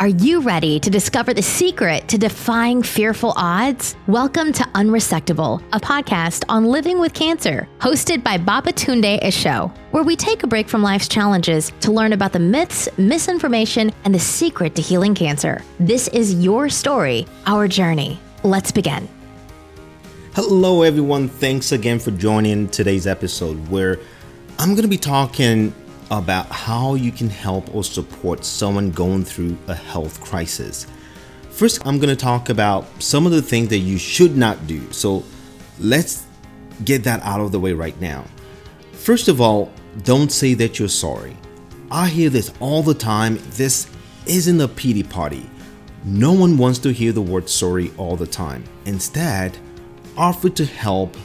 Are you ready to discover the secret to defying fearful odds? Welcome to Unresectable, a podcast on living with cancer, hosted by Baba Babatunde Esho, where we take a break from life's challenges to learn about the myths, misinformation, and the secret to healing cancer. This is your story, our journey. Let's begin. Hello, everyone. Thanks again for joining today's episode where I'm going to be talking about how you can help or support someone going through a health crisis. First, I'm going to talk about some of the things that you should not do. So, let's get that out of the way right now. First of all, don't say that you're sorry. I hear this all the time. This isn't a pity party. No one wants to hear the word sorry all the time. Instead, offer to help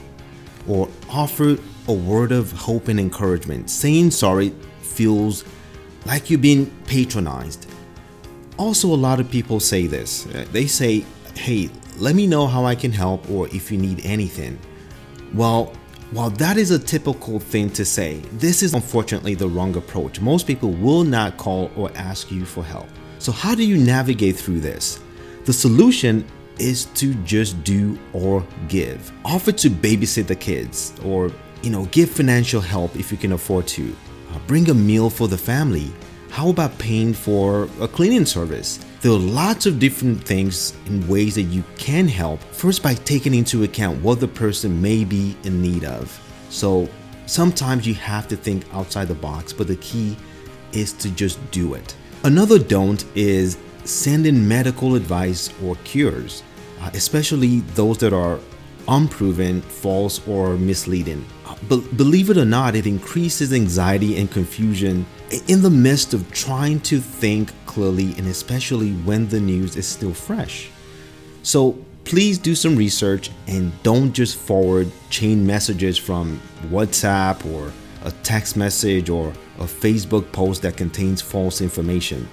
or offer a word of hope and encouragement. Saying sorry feels like you're being patronized. Also, a lot of people say this. Uh, they say, hey, let me know how I can help or if you need anything. Well, while that is a typical thing to say, this is unfortunately the wrong approach. Most people will not call or ask you for help. So, how do you navigate through this? The solution is to just do or give. Offer to babysit the kids or, you know, give financial help if you can afford to. Bring a meal for the family. How about paying for a cleaning service? There are lots of different things and ways that you can help. First, by taking into account what the person may be in need of. So, sometimes you have to think outside the box, but the key is to just do it. Another don't is sending medical advice or cures, uh, especially those that are unproven, false, or misleading. Be- believe it or not, it increases anxiety and confusion in the midst of trying to think clearly and especially when the news is still fresh. So please do some research and don't just forward chain messages from WhatsApp or a text message or a Facebook post that contains false information.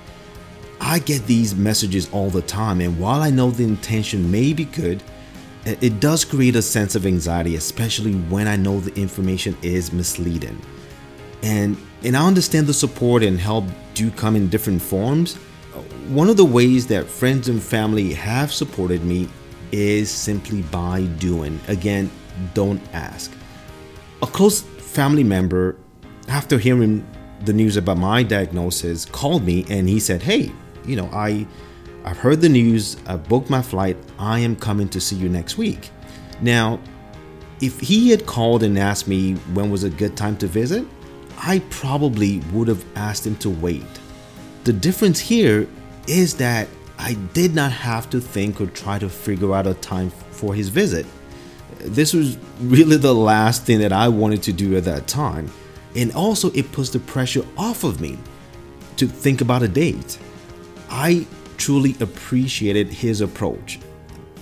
I get these messages all the time, and while I know the intention may be good, it does create a sense of anxiety, especially when I know the information is misleading. And and I understand the support and help do come in different forms. One of the ways that friends and family have supported me is simply by doing. Again, don't ask. A close family member, after hearing the news about my diagnosis, called me and he said, Hey, you know, I I've heard the news, I've booked my flight, I am coming to see you next week. Now, if he had called and asked me when was a good time to visit, I probably would have asked him to wait. The difference here is that I did not have to think or try to figure out a time for his visit. This was really the last thing that I wanted to do at that time. And also, it puts the pressure off of me to think about a date. I truly appreciated his approach.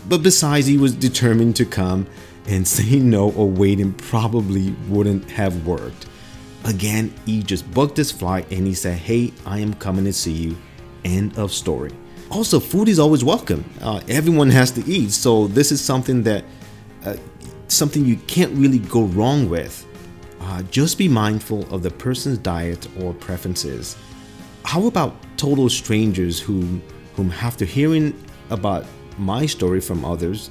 But besides, he was determined to come, and saying no or waiting probably wouldn't have worked. Again, he just booked his flight and he said, Hey, I am coming to see you. End of story. Also, food is always welcome. Uh, everyone has to eat, so this is something that uh, something you can't really go wrong with. Uh, just be mindful of the person's diet or preferences. How about total strangers who whom after hearing about my story from others,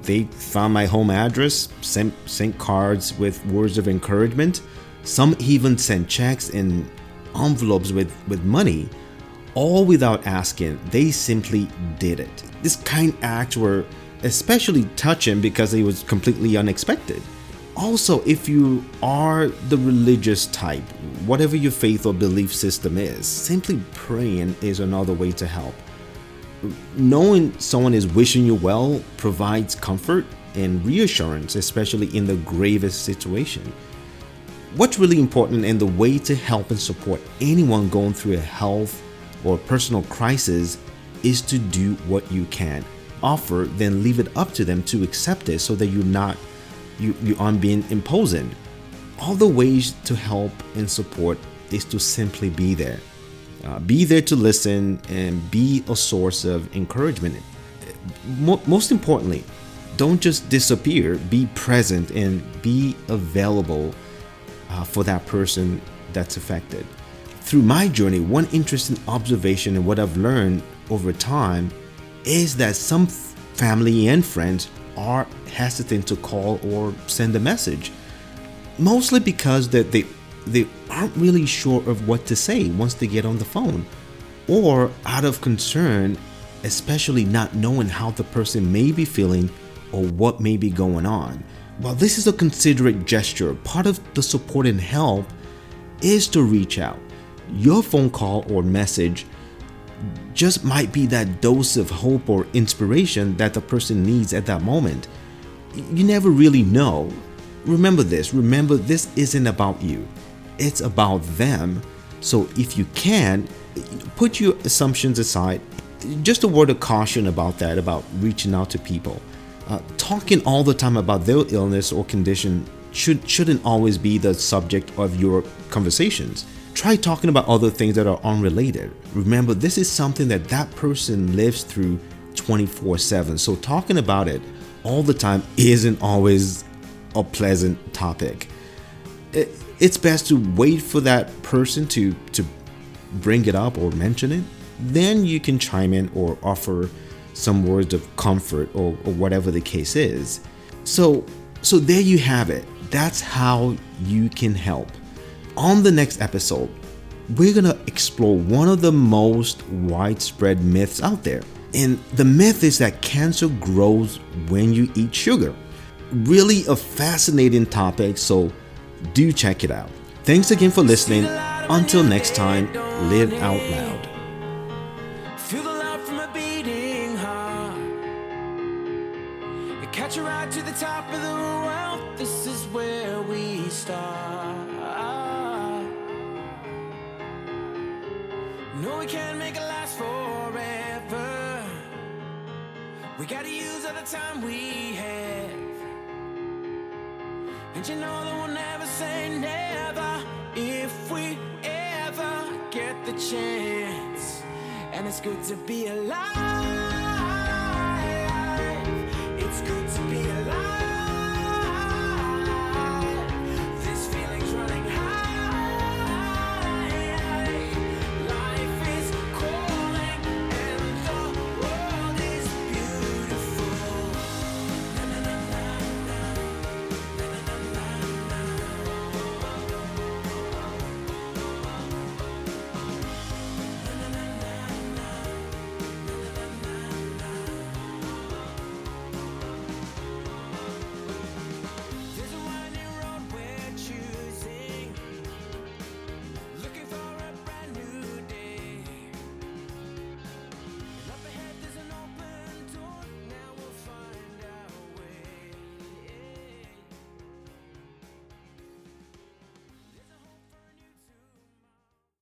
they found my home address, sent, sent cards with words of encouragement. Some even sent checks and envelopes with, with money, all without asking. They simply did it. This kind acts were especially touching because it was completely unexpected. Also, if you are the religious type, whatever your faith or belief system is, simply praying is another way to help knowing someone is wishing you well provides comfort and reassurance, especially in the gravest situation. What's really important and the way to help and support anyone going through a health or personal crisis is to do what you can. Offer, then leave it up to them to accept it so that you're not you, you aren't being imposing. All the ways to help and support is to simply be there. Uh, be there to listen and be a source of encouragement. most importantly, don't just disappear, be present and be available uh, for that person that's affected. through my journey, one interesting observation and what I've learned over time is that some family and friends are hesitant to call or send a message. Mostly because that they they aren't really sure of what to say once they get on the phone or out of concern, especially not knowing how the person may be feeling or what may be going on. While this is a considerate gesture, part of the support and help is to reach out your phone call or message just might be that dose of hope or inspiration that the person needs at that moment. You never really know. Remember this remember, this isn't about you, it's about them. So if you can, put your assumptions aside. Just a word of caution about that, about reaching out to people. Uh, talking all the time about their illness or condition should, shouldn't always be the subject of your conversations try talking about other things that are unrelated. Remember, this is something that that person lives through 24 7. So, talking about it all the time isn't always a pleasant topic. It's best to wait for that person to, to bring it up or mention it. Then you can chime in or offer some words of comfort or, or whatever the case is. So, so there you have it. That's how you can help. On the next episode, we're gonna explore one of the most widespread myths out there. And the myth is that cancer grows when you eat sugar. Really a fascinating topic, so do check it out. Thanks again for listening. Until next time, live out loud. Catch a ride to the top of the world. This is where we start. No, we can't make it last forever. We gotta use all the time we have. And you know that we'll never say never if we ever get the chance. And it's good to be alive.